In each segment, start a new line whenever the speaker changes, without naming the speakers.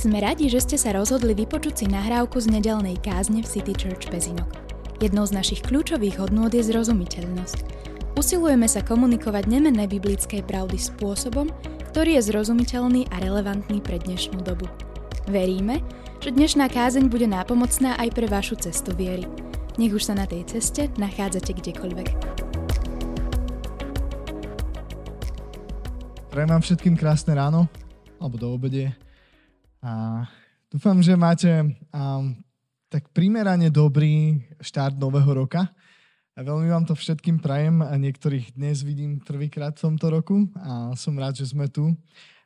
Sme radi, že ste sa rozhodli vypočuť si nahrávku z nedelnej kázne v City Church Pezinok. Jednou z našich kľúčových hodnôt je zrozumiteľnosť. Usilujeme sa komunikovať nemenné biblické pravdy spôsobom, ktorý je zrozumiteľný a relevantný pre dnešnú dobu. Veríme, že dnešná kázeň bude nápomocná aj pre vašu cestu viery. Nech už sa na tej ceste nachádzate kdekoľvek.
Prajem vám všetkým krásne ráno, alebo do obede. A dúfam, že máte um, tak primerane dobrý štart nového roka. A veľmi vám to všetkým prajem a niektorých dnes vidím prvýkrát v tomto roku a som rád, že sme tu.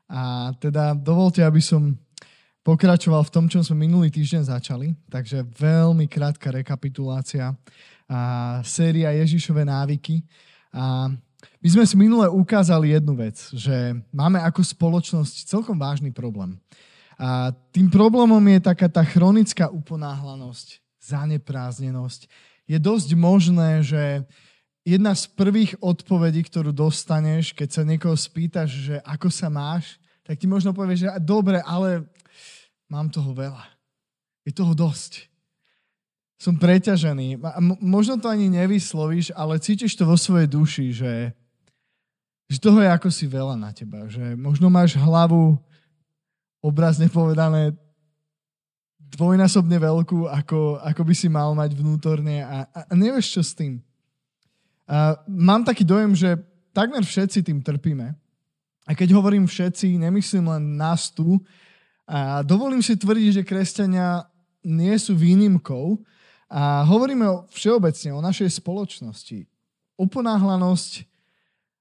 A teda dovolte, aby som pokračoval v tom, čo sme minulý týždeň začali. Takže veľmi krátka rekapitulácia. A séria Ježišové návyky. A my sme si minule ukázali jednu vec, že máme ako spoločnosť celkom vážny problém. A tým problémom je taká tá chronická uponáhlanosť, zanepráznenosť. Je dosť možné, že jedna z prvých odpovedí, ktorú dostaneš, keď sa niekoho spýtaš, že ako sa máš, tak ti možno povieš, že dobre, ale mám toho veľa. Je toho dosť. Som preťažený. Možno to ani nevyslovíš, ale cítiš to vo svojej duši, že, že toho je ako si veľa na teba. Že možno máš hlavu obrazne povedané dvojnásobne veľkú, ako, ako by si mal mať vnútorne a, a nevieš čo s tým. A mám taký dojem, že takmer všetci tým trpíme. A keď hovorím všetci, nemyslím len nás tu. A dovolím si tvrdiť, že kresťania nie sú výnimkou. A hovoríme o, všeobecne o našej spoločnosti. Uponáhlanosť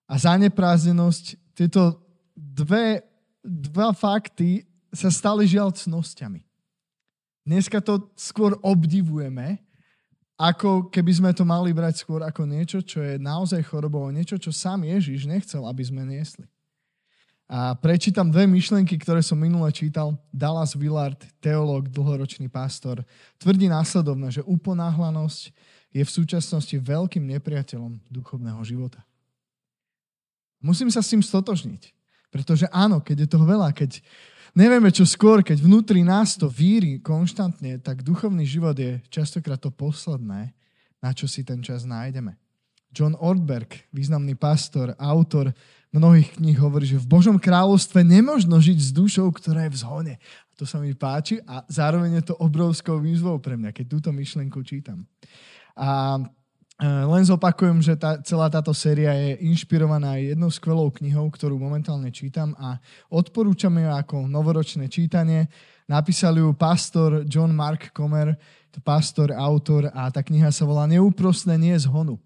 a zaneprázdnenosť, tieto dve, dva fakty sa stali žiaľ cnosťami. Dneska to skôr obdivujeme, ako keby sme to mali brať skôr ako niečo, čo je naozaj chorobou, niečo, čo sám Ježiš nechcel, aby sme niesli. A prečítam dve myšlenky, ktoré som minule čítal. Dallas Willard, teológ, dlhoročný pastor, tvrdí následovne, že uponáhlanosť je v súčasnosti veľkým nepriateľom duchovného života. Musím sa s tým stotožniť. Pretože áno, keď je toho veľa, keď nevieme čo skôr, keď vnútri nás to víri konštantne, tak duchovný život je častokrát to posledné, na čo si ten čas nájdeme. John Ortberg, významný pastor, autor mnohých kníh, hovorí, že v Božom kráľovstve nemožno žiť s dušou, ktorá je v zhone. To sa mi páči a zároveň je to obrovskou výzvou pre mňa, keď túto myšlenku čítam. A len zopakujem, že tá, celá táto séria je inšpirovaná jednou skvelou knihou, ktorú momentálne čítam a odporúčam ju ako novoročné čítanie. Napísal ju pastor John Mark Comer, to pastor, autor a tá kniha sa volá Neúprostné nie z honu.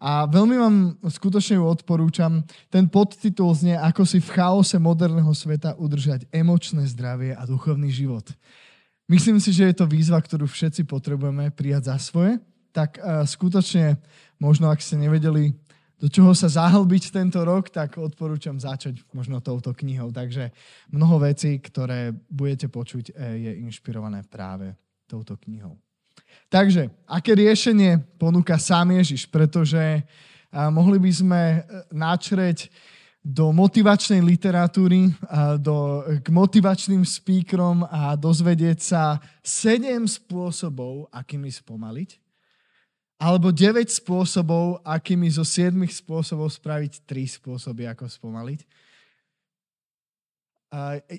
A veľmi vám skutočne ju odporúčam. Ten podtitul znie Ako si v chaose moderného sveta udržať emočné zdravie a duchovný život. Myslím si, že je to výzva, ktorú všetci potrebujeme prijať za svoje tak uh, skutočne možno ak ste nevedeli, do čoho sa zahlbiť tento rok, tak odporúčam začať možno touto knihou. Takže mnoho vecí, ktoré budete počuť, eh, je inšpirované práve touto knihou. Takže, aké riešenie ponúka sám Ježiš? Pretože uh, mohli by sme načreť do motivačnej literatúry, do, k motivačným speakerom a dozvedieť sa sedem spôsobov, akými spomaliť alebo 9 spôsobov, akými zo 7 spôsobov spraviť 3 spôsoby, ako spomaliť.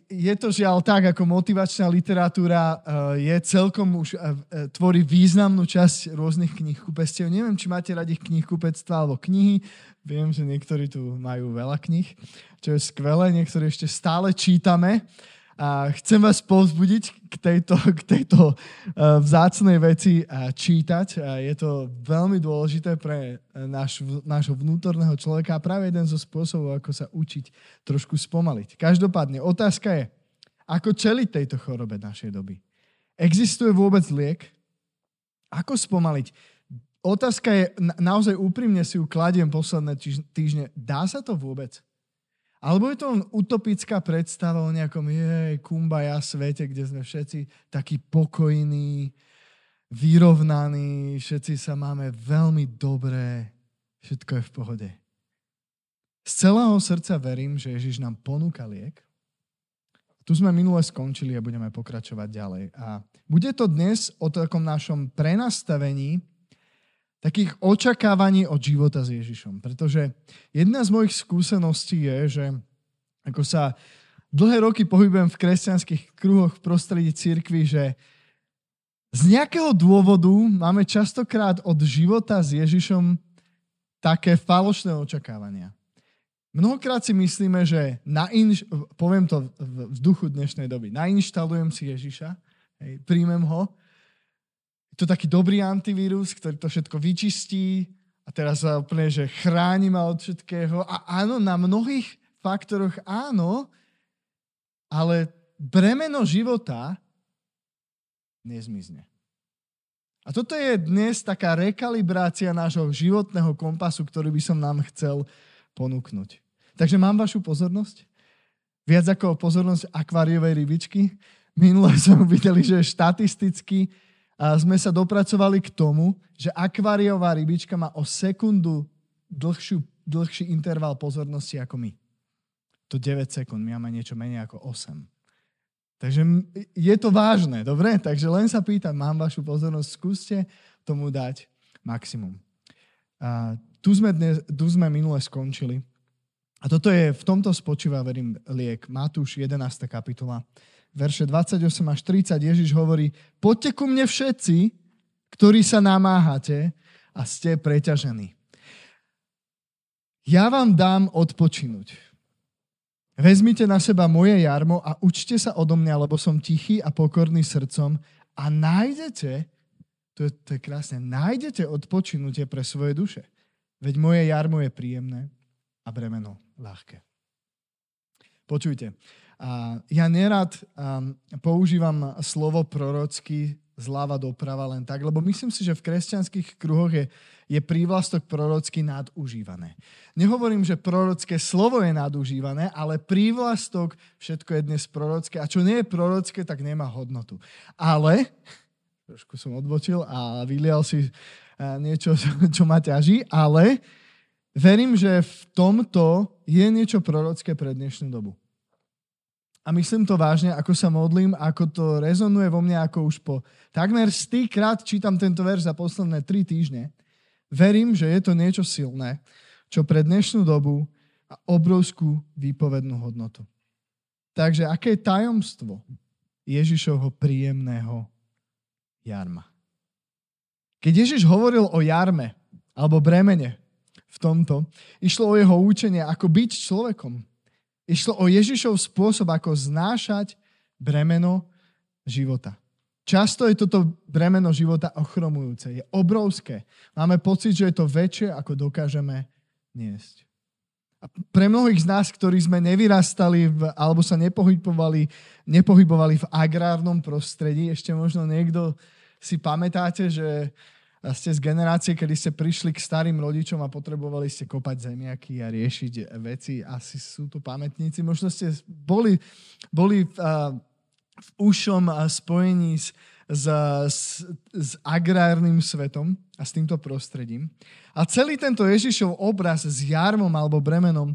Je to žiaľ tak, ako motivačná literatúra je celkom už, tvorí významnú časť rôznych knihkupectiev. Neviem, či máte radi knihkupectva alebo knihy. Viem, že niektorí tu majú veľa knih, čo je skvelé. Niektorí ešte stále čítame. A chcem vás povzbudiť k tejto, k tejto uh, vzácnej veci uh, čítať. Uh, je to veľmi dôležité pre náš, nášho vnútorného človeka a práve jeden zo spôsobov, ako sa učiť trošku spomaliť. Každopádne, otázka je, ako čeliť tejto chorobe našej doby? Existuje vôbec liek? Ako spomaliť? Otázka je, na, naozaj úprimne si ju kladiem posledné týždne, dá sa to vôbec? Alebo je to len utopická predstava o nejakom jej, kumbaja svete, kde sme všetci takí pokojní, vyrovnaní, všetci sa máme veľmi dobré, všetko je v pohode. Z celého srdca verím, že Ježiš nám ponúka liek. Tu sme minule skončili a budeme pokračovať ďalej. A bude to dnes o takom našom prenastavení takých očakávaní od života s Ježišom. Pretože jedna z mojich skúseností je, že ako sa dlhé roky pohybujem v kresťanských kruhoch v prostredí cirkvi, že z nejakého dôvodu máme častokrát od života s Ježišom také falošné očakávania. Mnohokrát si myslíme, že nainš- poviem to v duchu dnešnej doby, nainštalujem si Ježiša, hej, príjmem ho, je to taký dobrý antivírus, ktorý to všetko vyčistí a teraz sa úplne, že chráni ma od všetkého. A áno, na mnohých faktoroch áno, ale bremeno života nezmizne. A toto je dnes taká rekalibrácia nášho životného kompasu, ktorý by som nám chcel ponúknuť. Takže mám vašu pozornosť? Viac ako pozornosť akváriovej rybičky. Minule sme videli, že štatisticky sme sa dopracovali k tomu, že akváriová rybička má o sekundu dlhšiu, dlhší interval pozornosti ako my. To 9 sekúnd, my máme niečo menej ako 8. Takže je to vážne, dobre? Takže len sa pýtam, mám vašu pozornosť, skúste tomu dať maximum. A tu sme, dnes, tu sme minule skončili. A toto je, v tomto spočíva, verím, liek. Matúš 11. kapitola, verše 28 až 30, Ježiš hovorí, poďte ku mne všetci, ktorí sa namáhate a ste preťažení. Ja vám dám odpočinúť. Vezmite na seba moje jarmo a učte sa odo mňa, lebo som tichý a pokorný srdcom a nájdete, to je, to je krásne, nájdete odpočinutie pre svoje duše. Veď moje jarmo je príjemné a bremeno ľahké. Počujte, ja nerad používam slovo prorocky zľava doprava len tak, lebo myslím si, že v kresťanských kruhoch je, je prívlastok prorocky nadužívané. Nehovorím, že prorocké slovo je nadužívané, ale prívlastok všetko je dnes prorocké a čo nie je prorocké, tak nemá hodnotu. Ale, trošku som odbočil a vylial si niečo, čo ma ťaží, ale verím, že v tomto je niečo prorocké pre dnešnú dobu. A myslím to vážne, ako sa modlím, ako to rezonuje vo mne, ako už po takmer stýkrát čítam tento verš za posledné tri týždne. Verím, že je to niečo silné, čo pre dnešnú dobu a obrovskú výpovednú hodnotu. Takže aké je tajomstvo Ježišovho príjemného jarma? Keď Ježiš hovoril o jarme alebo bremene, v tomto. Išlo o jeho učenie, ako byť človekom. Išlo o Ježišov spôsob, ako znášať bremeno života. Často je toto bremeno života ochromujúce. Je obrovské. Máme pocit, že je to väčšie, ako dokážeme niesť. A pre mnohých z nás, ktorí sme nevyrastali v, alebo sa nepohybovali, nepohybovali v agrárnom prostredí, ešte možno niekto si pamätáte, že ste z generácie, kedy ste prišli k starým rodičom a potrebovali ste kopať zemiaky a riešiť veci. Asi sú tu pamätníci. Možno ste boli, boli v, v ušom spojení s, s, s, agrárnym svetom a s týmto prostredím. A celý tento Ježišov obraz s jarmom alebo bremenom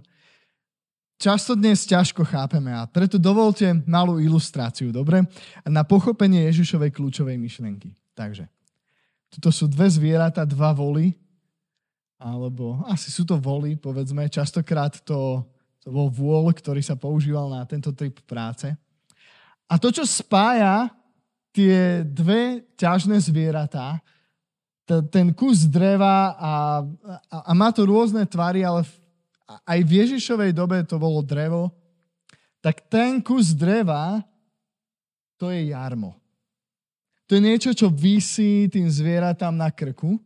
často dnes ťažko chápeme a preto dovolte malú ilustráciu, dobre? Na pochopenie Ježišovej kľúčovej myšlienky. Takže, Tuto sú dve zvieratá, dva voly, alebo asi sú to voly, povedzme. Častokrát to, to bol vôľ, ktorý sa používal na tento typ práce. A to, čo spája tie dve ťažné zvieratá, ten kus dreva a, a, a má to rôzne tvary, ale v, aj v Ježišovej dobe to bolo drevo, tak ten kus dreva, to je jarmo. To je niečo, čo vysí tým zvieratám na krku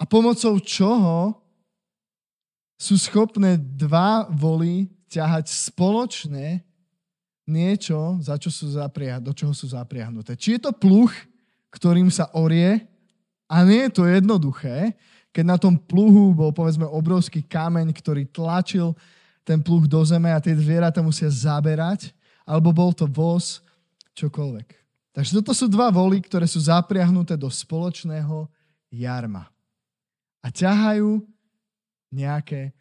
a pomocou čoho sú schopné dva voly ťahať spoločne niečo, za čo sú zapriah- do čoho sú zapriahnuté. Či je to pluch, ktorým sa orie, a nie je to jednoduché, keď na tom pluhu bol povedzme obrovský kameň, ktorý tlačil ten pluh do zeme a tie zvieratá musia zaberať, alebo bol to voz, čokoľvek. Takže toto sú dva voly, ktoré sú zapriahnuté do spoločného jarma. A ťahajú nejaké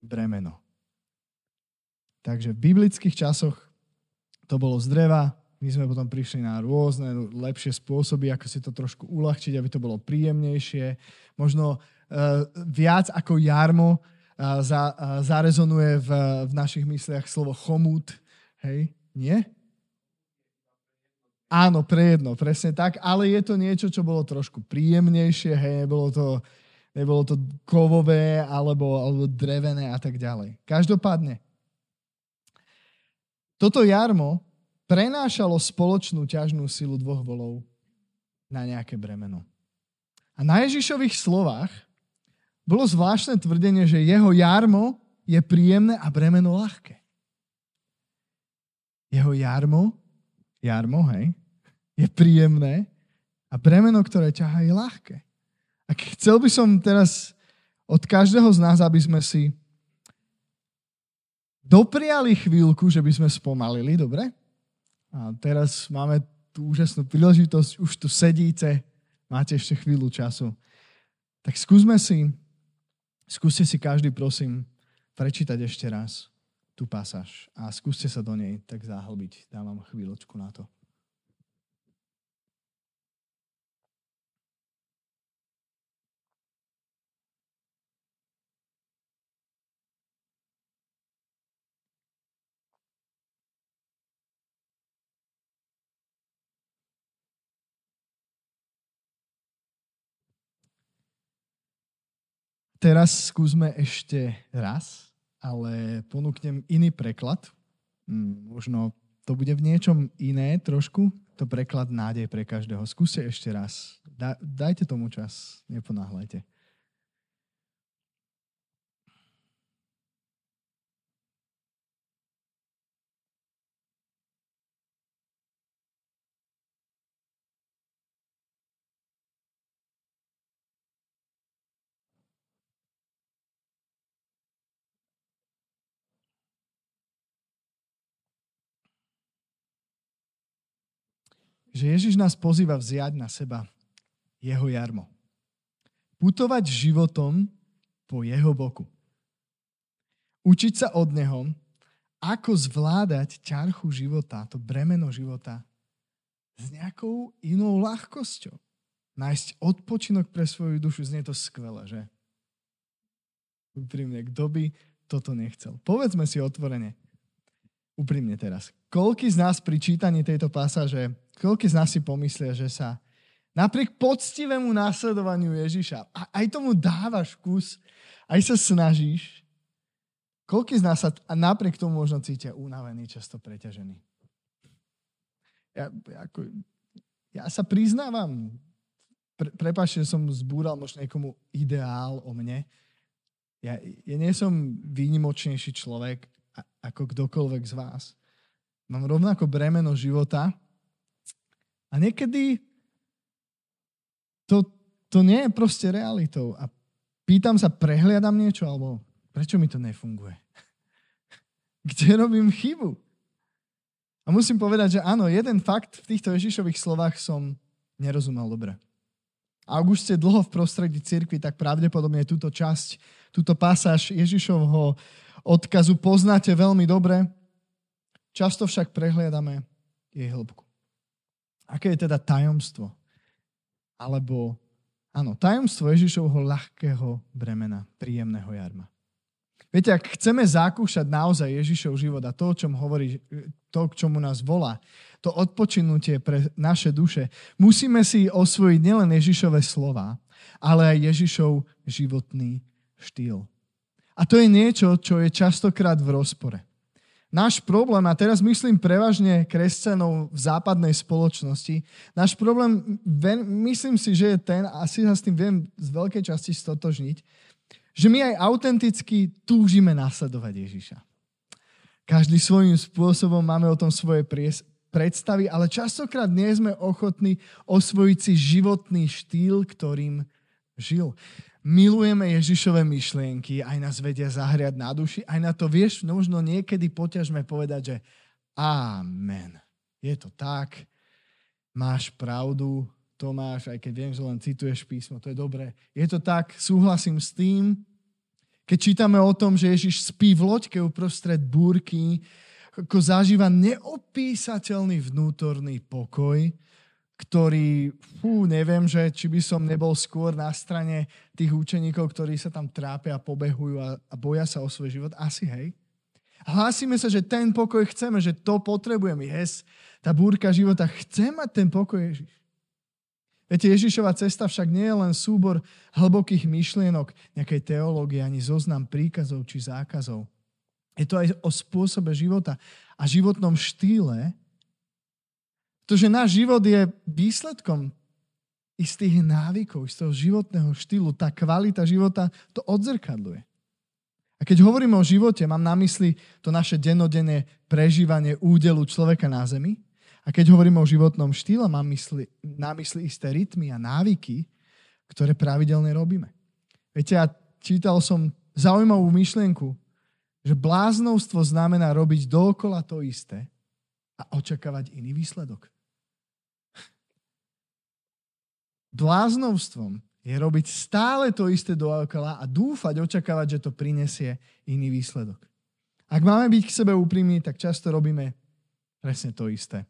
bremeno. Takže v biblických časoch to bolo z dreva, my sme potom prišli na rôzne lepšie spôsoby, ako si to trošku uľahčiť, aby to bolo príjemnejšie. Možno uh, viac ako jarmo uh, za, uh, zarezonuje v, v našich mysliach slovo chomút. Hej? Nie? Áno, pre jedno, presne tak, ale je to niečo, čo bolo trošku príjemnejšie, hej, nebolo to, nebolo to kovové alebo, alebo drevené a tak ďalej. Každopádne, toto jarmo prenášalo spoločnú ťažnú silu dvoch volov na nejaké bremeno. A na Ježišových slovách bolo zvláštne tvrdenie, že jeho jarmo je príjemné a bremeno ľahké. Jeho jarmo, jarmo, hej, je príjemné a bremeno, ktoré ťaha, je ľahké. A chcel by som teraz od každého z nás, aby sme si dopriali chvíľku, že by sme spomalili, dobre? A teraz máme tú úžasnú príležitosť, už tu sedíte, máte ešte chvíľu času. Tak skúsme si, skúste si každý, prosím, prečítať ešte raz tú pasáž a skúste sa do nej tak zahlbiť. Dávam chvíľočku na to. Teraz skúsme ešte raz, ale ponúknem iný preklad. Mm, možno to bude v niečom iné trošku. To preklad nádej pre každého. Skúste ešte raz. Da, dajte tomu čas. Neponáhľajte. Že Ježiš nás pozýva vziať na seba jeho jarmo. Putovať životom po jeho boku. Učiť sa od neho, ako zvládať ťarchu života, to bremeno života s nejakou inou ľahkosťou. Nájsť odpočinok pre svoju dušu, znie to skvelé, že? Úprimne, kto by toto nechcel? Povedzme si otvorene, úprimne teraz, koľký z nás pri čítaní tejto pasáže, koľký z nás si pomyslia, že sa napriek poctivému následovaniu Ježiša, a aj tomu dávaš kus, aj sa snažíš, koľký z nás sa a napriek tomu možno cítia unavený, často preťažený. Ja, ako, ja sa priznávam, pre, prepáčte, že som zbúral možno niekomu ideál o mne. Ja, ja nie som výnimočnejší človek, ako kdokoľvek z vás. Mám rovnako bremeno života a niekedy to, to nie je proste realitou. A pýtam sa, prehliadam niečo, alebo prečo mi to nefunguje? Kde robím chybu? A musím povedať, že áno, jeden fakt v týchto Ježišových slovách som nerozumel dobre. A ak už ste dlho v prostredí cirkvi, tak pravdepodobne túto časť, túto pasáž Ježišovho odkazu poznáte veľmi dobre, často však prehliadame jej hĺbku. Aké je teda tajomstvo? Alebo, áno, tajomstvo Ježišovho ľahkého bremena, príjemného jarma. Viete, ak chceme zakúšať naozaj Ježišov život a to, o čom hovorí, to, k čomu nás volá, to odpočinutie pre naše duše, musíme si osvojiť nielen Ježišové slova, ale aj Ježišov životný štýl. A to je niečo, čo je častokrát v rozpore. Náš problém, a teraz myslím prevažne kresťanov v západnej spoločnosti, náš problém, myslím si, že je ten, a asi sa s tým viem z veľkej časti stotožniť, že my aj autenticky túžime nasledovať Ježiša. Každý svojím spôsobom máme o tom svoje predstavy, ale častokrát nie sme ochotní osvojiť si životný štýl, ktorým žil milujeme Ježišové myšlienky, aj nás vedia zahriať na duši, aj na to vieš, no možno niekedy poťažme povedať, že amen. Je to tak, máš pravdu, Tomáš, aj keď viem, že len cituješ písmo, to je dobré. Je to tak, súhlasím s tým, keď čítame o tom, že Ježiš spí v loďke uprostred búrky, ako zažíva neopísateľný vnútorný pokoj, ktorý, fú, neviem, že či by som nebol skôr na strane tých učeníkov, ktorí sa tam trápia, pobehujú a, a boja sa o svoj život. Asi hej. Hlásime sa, že ten pokoj chceme, že to potrebujeme. Yes, tá búrka života. Chce mať ten pokoj Ježiš. Viete, Ježišova cesta však nie je len súbor hlbokých myšlienok, nejakej teológie, ani zoznam príkazov či zákazov. Je to aj o spôsobe života a životnom štýle, to, že náš život je výsledkom istých návykov, istého životného štýlu. Tá kvalita života to odzrkadluje. A keď hovorím o živote, mám na mysli to naše dennodenné prežívanie údelu človeka na zemi. A keď hovorím o životnom štýle, mám mysli, na mysli isté rytmy a návyky, ktoré pravidelne robíme. Viete, ja čítal som zaujímavú myšlienku, že bláznovstvo znamená robiť dookola to isté a očakávať iný výsledok. Bláznovstvom je robiť stále to isté dookola a dúfať, očakávať, že to prinesie iný výsledok. Ak máme byť k sebe úprimní, tak často robíme presne to isté.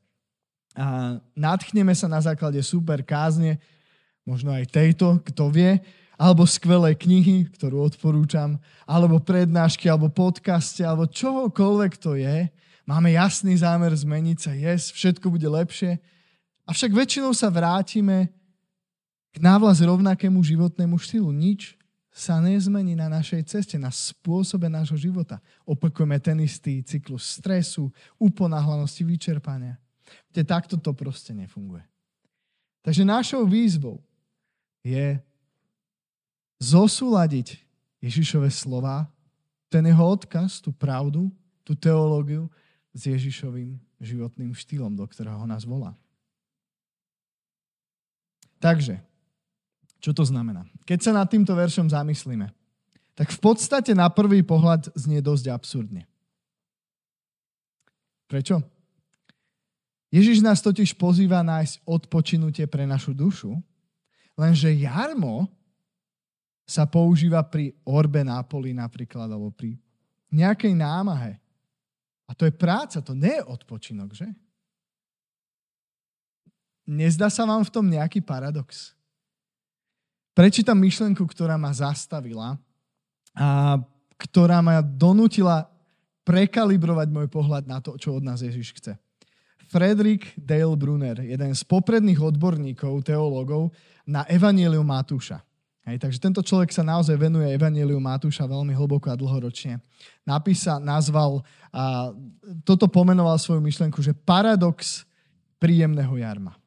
A nadchneme sa na základe super kázne, možno aj tejto, kto vie, alebo skvelé knihy, ktorú odporúčam, alebo prednášky, alebo podcaste, alebo čohokoľvek to je. Máme jasný zámer zmeniť sa, yes, všetko bude lepšie. Avšak väčšinou sa vrátime k návlas rovnakému životnému štýlu. Nič sa nezmení na našej ceste, na spôsobe nášho života. Opakujeme ten istý cyklus stresu, uponáhlanosti, vyčerpania. Te takto to proste nefunguje. Takže našou výzvou je zosúľadiť Ježišove slova, ten jeho odkaz, tú pravdu, tú teológiu s Ježišovým životným štýlom, do ktorého nás volá. Takže, čo to znamená? Keď sa nad týmto veršom zamyslíme, tak v podstate na prvý pohľad znie dosť absurdne. Prečo? Ježiš nás totiž pozýva nájsť odpočinutie pre našu dušu, lenže jarmo sa používa pri orbe nápoli napríklad, alebo pri nejakej námahe. A to je práca, to nie je odpočinok, že? Nezdá sa vám v tom nejaký paradox? Prečítam myšlenku, ktorá ma zastavila a ktorá ma donútila prekalibrovať môj pohľad na to, čo od nás Ježiš chce. Frederick Dale Brunner, jeden z popredných odborníkov, teológov na Evangelium Matúša. Hej, takže tento človek sa naozaj venuje Evangeliu Matúša veľmi hlboko a dlhoročne. Napísa, nazval a toto pomenoval svoju myšlenku, že paradox príjemného jarma.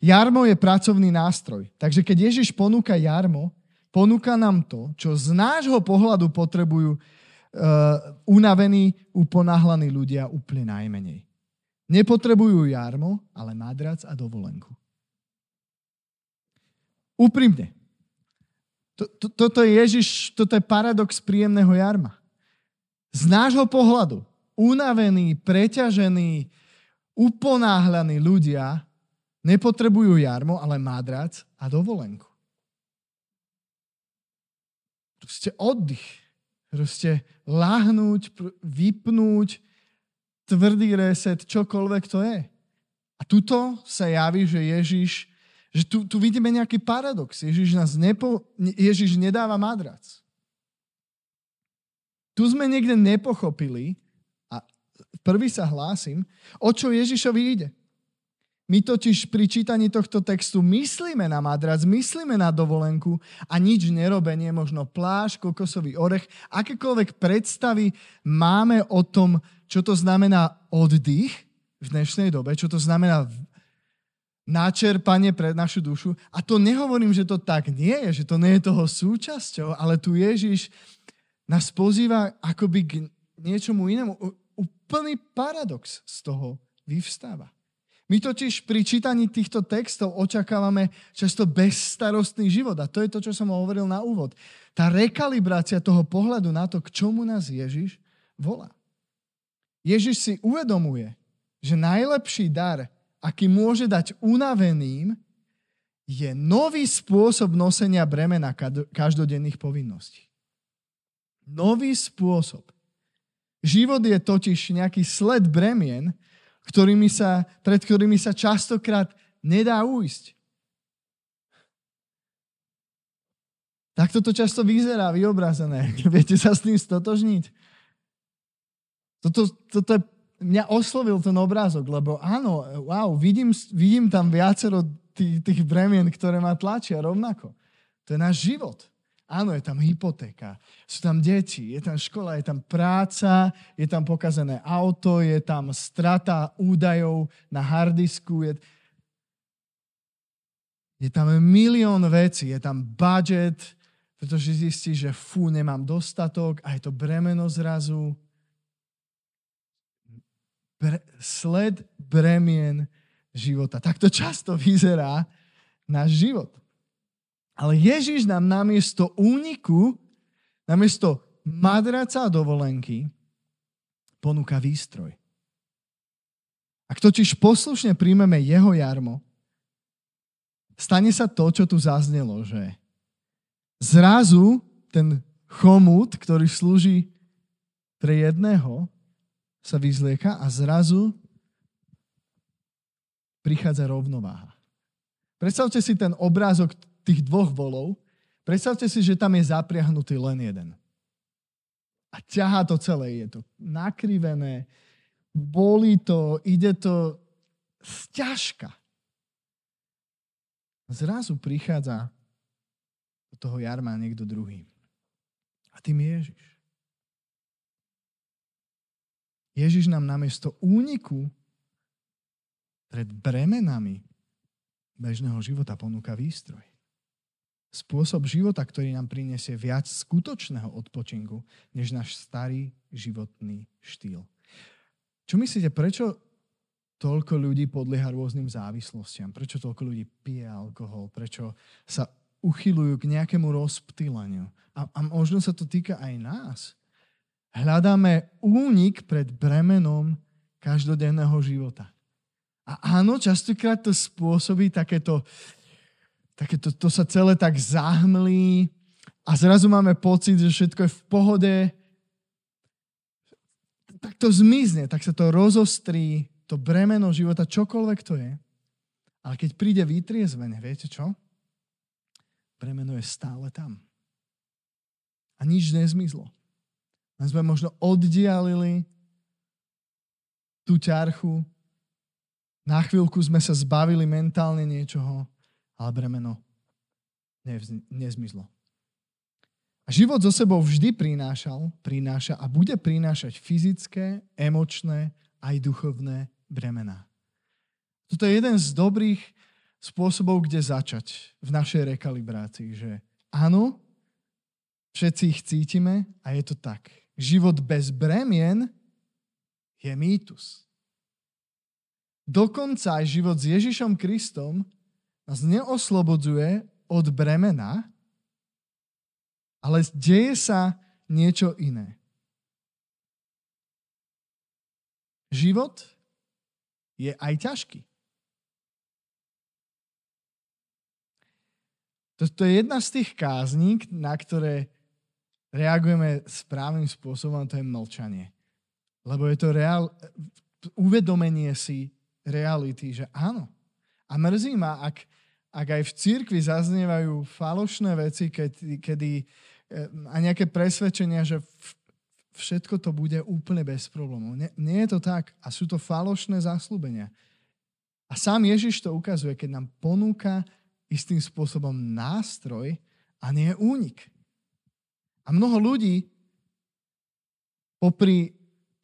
Jarmo je pracovný nástroj. Takže keď Ježiš ponúka jarmo, ponúka nám to, čo z nášho pohľadu potrebujú uh, unavení, uponáhlaní ľudia úplne najmenej. Nepotrebujú jarmo, ale madrac a dovolenku. Úprimne. Toto je Ježiš, toto je paradox príjemného jarma. Z nášho pohľadu unavení, preťažení, uponáhľaní ľudia Nepotrebujú jarmo, ale mádrac a dovolenku. Proste oddych. Proste lahnúť, vypnúť, tvrdý reset, čokoľvek to je. A tuto sa javí, že Ježiš, že tu, tu vidíme nejaký paradox. Ježiš, nás nepo, Ježiš nedáva madrac. Tu sme niekde nepochopili, a prvý sa hlásim, o čo Ježišovi ide. My totiž pri čítaní tohto textu myslíme na madrac, myslíme na dovolenku a nič nerobenie, možno pláž, kokosový orech, akékoľvek predstavy máme o tom, čo to znamená oddych v dnešnej dobe, čo to znamená načerpanie pre našu dušu. A to nehovorím, že to tak nie je, že to nie je toho súčasťou, ale tu Ježiš nás pozýva akoby k niečomu inému. Úplný paradox z toho vyvstáva. My totiž pri čítaní týchto textov očakávame často bezstarostný život. A to je to, čo som hovoril na úvod. Tá rekalibrácia toho pohľadu na to, k čomu nás Ježiš volá. Ježiš si uvedomuje, že najlepší dar, aký môže dať unaveným, je nový spôsob nosenia bremena každodenných povinností. Nový spôsob. Život je totiž nejaký sled bremien, ktorými sa, pred ktorými sa častokrát nedá ujsť. Takto to často vyzerá, vyobrazené. Viete sa s tým stotožniť? Toto, toto je, mňa oslovil ten obrázok, lebo áno, wow, vidím, vidím tam viacero tých, tých bremien, ktoré ma tlačia rovnako. To je náš život. Áno, je tam hypotéka, sú tam deti, je tam škola, je tam práca, je tam pokazené auto, je tam strata údajov na hardisku, je, je tam milión vecí, je tam budget, pretože zistí, že fú, nemám dostatok a je to bremeno zrazu. Bre, sled bremien života. Takto často vyzerá náš život. Ale Ježiš nám namiesto úniku, namiesto madraca a dovolenky, ponúka výstroj. Ak totiž poslušne príjmeme jeho jarmo, stane sa to, čo tu zaznelo, že zrazu ten chomút, ktorý slúži pre jedného, sa vyzlieka a zrazu prichádza rovnováha. Predstavte si ten obrázok tých dvoch volov, predstavte si, že tam je zapriahnutý len jeden. A ťahá to celé, je to nakrivené, bolí to, ide to sťažka. Zrazu prichádza do toho jarma niekto druhý. A tým je Ježiš. Ježiš nám namiesto úniku pred bremenami bežného života ponúka výstroj spôsob života, ktorý nám prinesie viac skutočného odpočinku, než náš starý životný štýl. Čo myslíte, prečo toľko ľudí podlieha rôznym závislostiam? Prečo toľko ľudí pije alkohol? Prečo sa uchylujú k nejakému rozptýleniu? A, a možno sa to týka aj nás. Hľadáme únik pred bremenom každodenného života. A áno, častokrát to spôsobí takéto také to, to sa celé tak zahmlí a zrazu máme pocit, že všetko je v pohode. Tak to zmizne, tak sa to rozostrí, to bremeno života, čokoľvek to je. Ale keď príde vytriezvenie, viete čo? Bremeno je stále tam. A nič nezmizlo. Len sme možno oddialili tú ťarchu, na chvíľku sme sa zbavili mentálne niečoho ale bremeno nezmizlo. A život zo sebou vždy prinášal, prináša a bude prinášať fyzické, emočné aj duchovné bremená. Toto je jeden z dobrých spôsobov, kde začať v našej rekalibrácii, že áno, všetci ich cítime a je to tak. Život bez bremien je mýtus. Dokonca aj život s Ježišom Kristom nás neoslobodzuje od bremena, ale deje sa niečo iné. Život je aj ťažký. To je jedna z tých kázní, na ktoré reagujeme správnym spôsobom, to je mlčanie. Lebo je to reál, uvedomenie si reality, že áno. A mrzí ma, ak, ak aj v cirkvi zaznievajú falošné veci, keď, kedy eh, a nejaké presvedčenia, že všetko to bude úplne bez problémov. Nie, nie je to tak. A sú to falošné záslubenia. A sám Ježiš to ukazuje, keď nám ponúka istým spôsobom nástroj a nie únik. A mnoho ľudí popri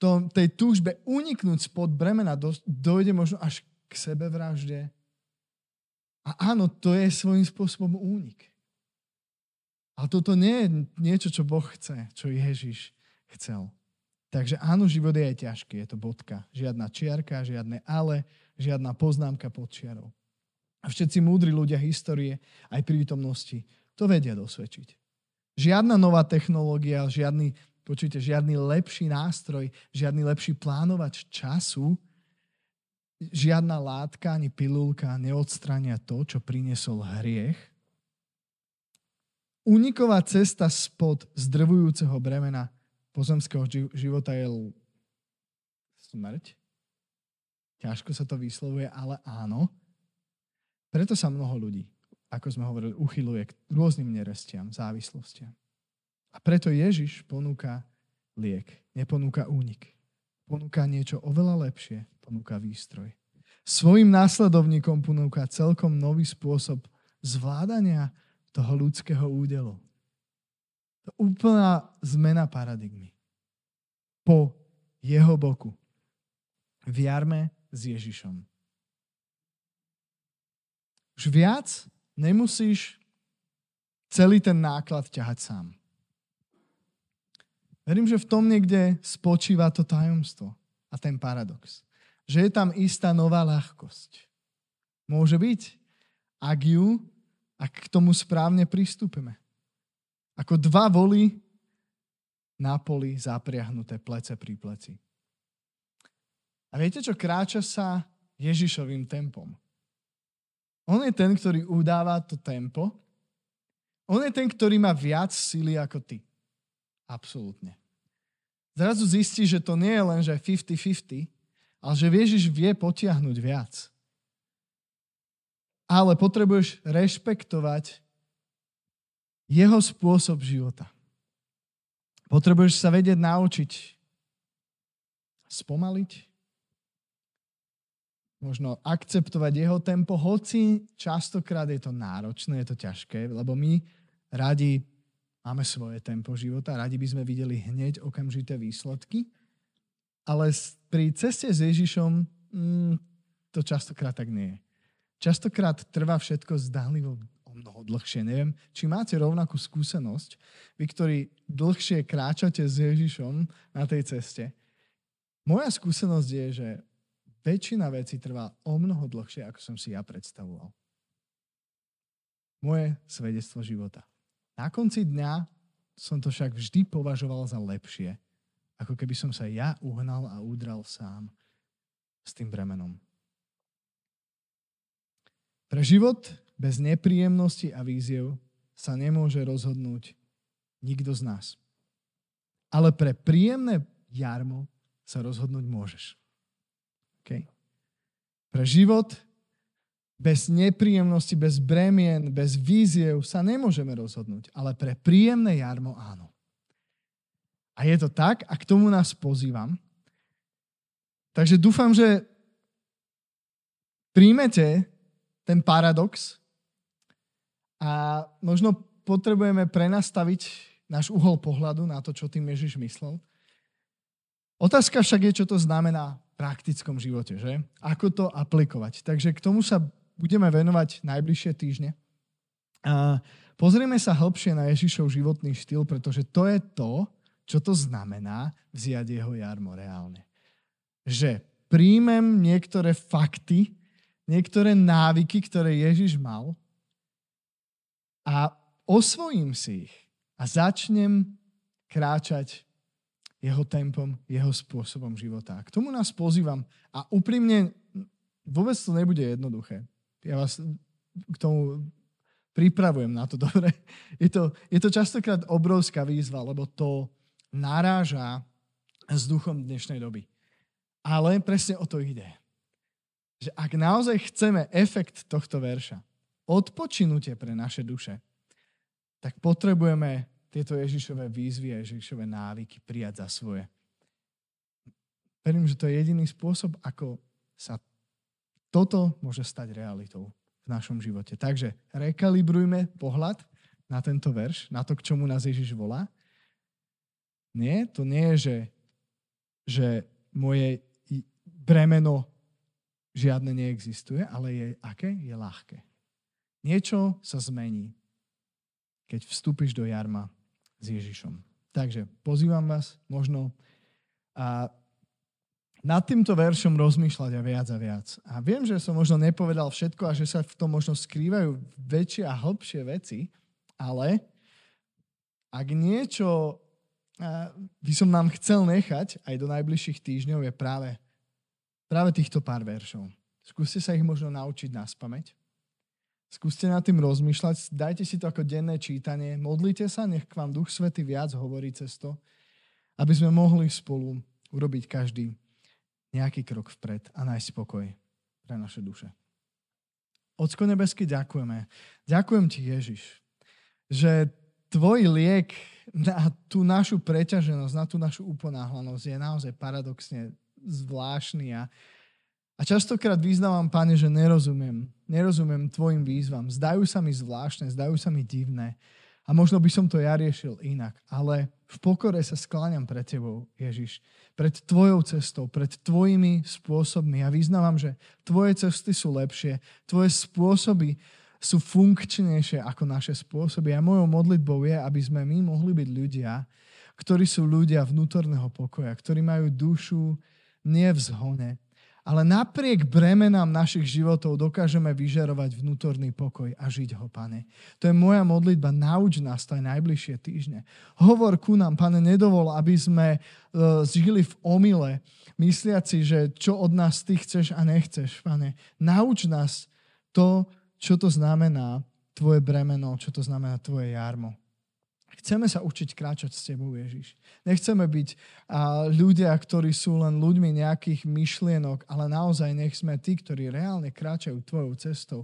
tom, tej túžbe uniknúť spod bremena dojde možno až k sebevražde, a áno, to je svojím spôsobom únik. Ale toto nie je niečo, čo Boh chce, čo Ježiš chcel. Takže áno, život je aj ťažký, je to bodka. Žiadna čiarka, žiadne ale, žiadna poznámka pod čiarou. A všetci múdri ľudia histórie, aj prítomnosti, to vedia dosvedčiť. Žiadna nová technológia, žiadny, počujte, žiadny lepší nástroj, žiadny lepší plánovač času žiadna látka ani pilulka neodstrania to, čo priniesol hriech. Uniková cesta spod zdrvujúceho bremena pozemského života je smrť. Ťažko sa to vyslovuje, ale áno. Preto sa mnoho ľudí, ako sme hovorili, uchyluje k rôznym nerestiam, závislostiam. A preto Ježiš ponúka liek, neponúka únik. Ponúka niečo oveľa lepšie, ponúka výstroj. Svojim následovníkom ponúka celkom nový spôsob zvládania toho ľudského údelu. To úplná zmena paradigmy. Po jeho boku. V jarme s Ježišom. Už viac nemusíš celý ten náklad ťahať sám. Verím, že v tom niekde spočíva to tajomstvo a ten paradox. Že je tam istá nová ľahkosť. Môže byť, ak ju, ak k tomu správne pristúpime. Ako dva voly na poli zapriahnuté plece pri pleci. A viete čo? Kráča sa Ježišovým tempom. On je ten, ktorý udáva to tempo. On je ten, ktorý má viac síly ako ty. Absolútne. Zrazu zistí, že to nie je len, že 50-50, ale že Ježiš vie potiahnuť viac. Ale potrebuješ rešpektovať jeho spôsob života. Potrebuješ sa vedieť naučiť spomaliť, možno akceptovať jeho tempo, hoci častokrát je to náročné, je to ťažké, lebo my radi máme svoje tempo života, radi by sme videli hneď okamžité výsledky, ale pri ceste s Ježišom mm, to častokrát tak nie je. Častokrát trvá všetko zdálivo o mnoho dlhšie. Neviem, či máte rovnakú skúsenosť, vy, ktorí dlhšie kráčate s Ježišom na tej ceste. Moja skúsenosť je, že väčšina vecí trvá o mnoho dlhšie, ako som si ja predstavoval. Moje svedectvo života. Na konci dňa som to však vždy považoval za lepšie, ako keby som sa ja uhnal a udral sám s tým bremenom. Pre život bez nepríjemnosti a víziev sa nemôže rozhodnúť nikto z nás. Ale pre príjemné jarmo sa rozhodnúť môžeš. Okay? Pre život bez nepríjemnosti, bez bremien, bez víziev sa nemôžeme rozhodnúť, ale pre príjemné jarmo áno. A je to tak a k tomu nás pozývam. Takže dúfam, že príjmete ten paradox, a možno potrebujeme prenastaviť náš uhol pohľadu na to, čo tým Ježiš myslel. Otázka však je, čo to znamená v praktickom živote, že? Ako to aplikovať. Takže k tomu sa budeme venovať najbližšie týždne. A pozrieme sa hĺbšie na Ježišov životný štýl, pretože to je to, čo to znamená vziať jeho jarmo reálne. Že príjmem niektoré fakty, niektoré návyky, ktoré Ježiš mal a osvojím si ich a začnem kráčať jeho tempom, jeho spôsobom života. K tomu nás pozývam a úprimne vôbec to nebude jednoduché. Ja vás k tomu pripravujem na to dobre. Je to, je to častokrát obrovská výzva, lebo to naráža s duchom dnešnej doby. Ale presne o to ide. Že ak naozaj chceme efekt tohto verša, odpočinutie pre naše duše, tak potrebujeme tieto Ježišové výzvy a Ježišové návyky prijať za svoje. Verím, že to je jediný spôsob, ako sa toto môže stať realitou v našom živote. Takže rekalibrujme pohľad na tento verš, na to, k čomu nás Ježiš volá. Nie, to nie je, že, že moje bremeno žiadne neexistuje, ale je aké? Je ľahké. Niečo sa zmení, keď vstúpiš do jarma s Ježišom. Takže pozývam vás možno a nad týmto veršom rozmýšľať a viac a viac. A viem, že som možno nepovedal všetko a že sa v tom možno skrývajú väčšie a hlbšie veci, ale ak niečo by som nám chcel nechať aj do najbližších týždňov je práve, práve týchto pár veršov. Skúste sa ich možno naučiť na spameť. Skúste nad tým rozmýšľať, dajte si to ako denné čítanie, modlite sa, nech k vám Duch Svety viac hovorí cez to. Aby sme mohli spolu urobiť každý nejaký krok vpred a nájsť spokoj pre naše duše. Ocko nebesky, ďakujeme. Ďakujem ti, Ježiš, že tvoj liek na tú našu preťaženosť, na tú našu uponáhlanosť je naozaj paradoxne zvláštny a, a častokrát vyznávam, Pane, že nerozumiem. Nerozumiem tvojim výzvam. Zdajú sa mi zvláštne, zdajú sa mi divné. A možno by som to ja riešil inak. Ale v pokore sa skláňam pred tebou, Ježiš. Pred tvojou cestou, pred tvojimi spôsobmi. Ja vyznávam, že tvoje cesty sú lepšie. Tvoje spôsoby sú funkčnejšie ako naše spôsoby. A mojou modlitbou je, aby sme my mohli byť ľudia, ktorí sú ľudia vnútorného pokoja, ktorí majú dušu nie v zhone, ale napriek bremenám našich životov dokážeme vyžarovať vnútorný pokoj a žiť ho, pane. To je moja modlitba. Nauč nás to aj najbližšie týždne. Hovor ku nám, pane, nedovol, aby sme uh, žili v omyle, mysliaci, že čo od nás ty chceš a nechceš, pane. Nauč nás to, čo to znamená tvoje bremeno, čo to znamená tvoje jarmo. Chceme sa učiť kráčať s Tebou, Ježiš. Nechceme byť a, ľudia, ktorí sú len ľuďmi nejakých myšlienok, ale naozaj nech sme tí, ktorí reálne kráčajú Tvojou cestou.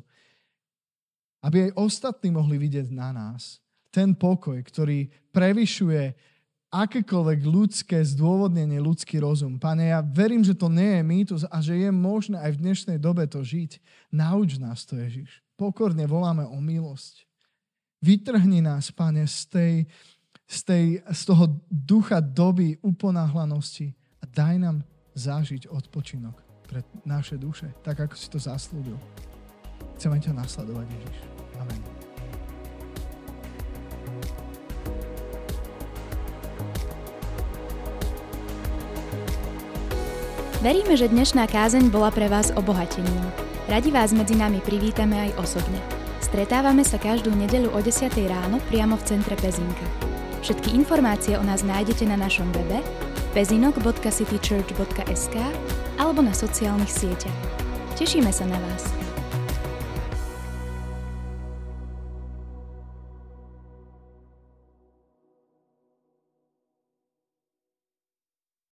Aby aj ostatní mohli vidieť na nás ten pokoj, ktorý prevyšuje akékoľvek ľudské zdôvodnenie, ľudský rozum. Pane, ja verím, že to nie je mýtus a že je možné aj v dnešnej dobe to žiť. Nauč nás to, Ježiš. Pokorne voláme o milosť. Vytrhni nás, Pane, z, tej, z, tej, z toho ducha doby uponáhlanosti a daj nám zažiť odpočinok pre naše duše, tak ako si to zaslúbil. Chceme ťa nasledovať, Ježiš. Amen.
Veríme, že dnešná kázeň bola pre vás obohatením. Radi vás medzi nami privítame aj osobne. Stretávame sa každú nedeľu o 10. ráno priamo v centre Pezinka. Všetky informácie o nás nájdete na našom webe pezinok.citychurch.sk alebo na sociálnych sieťach. Tešíme sa na vás.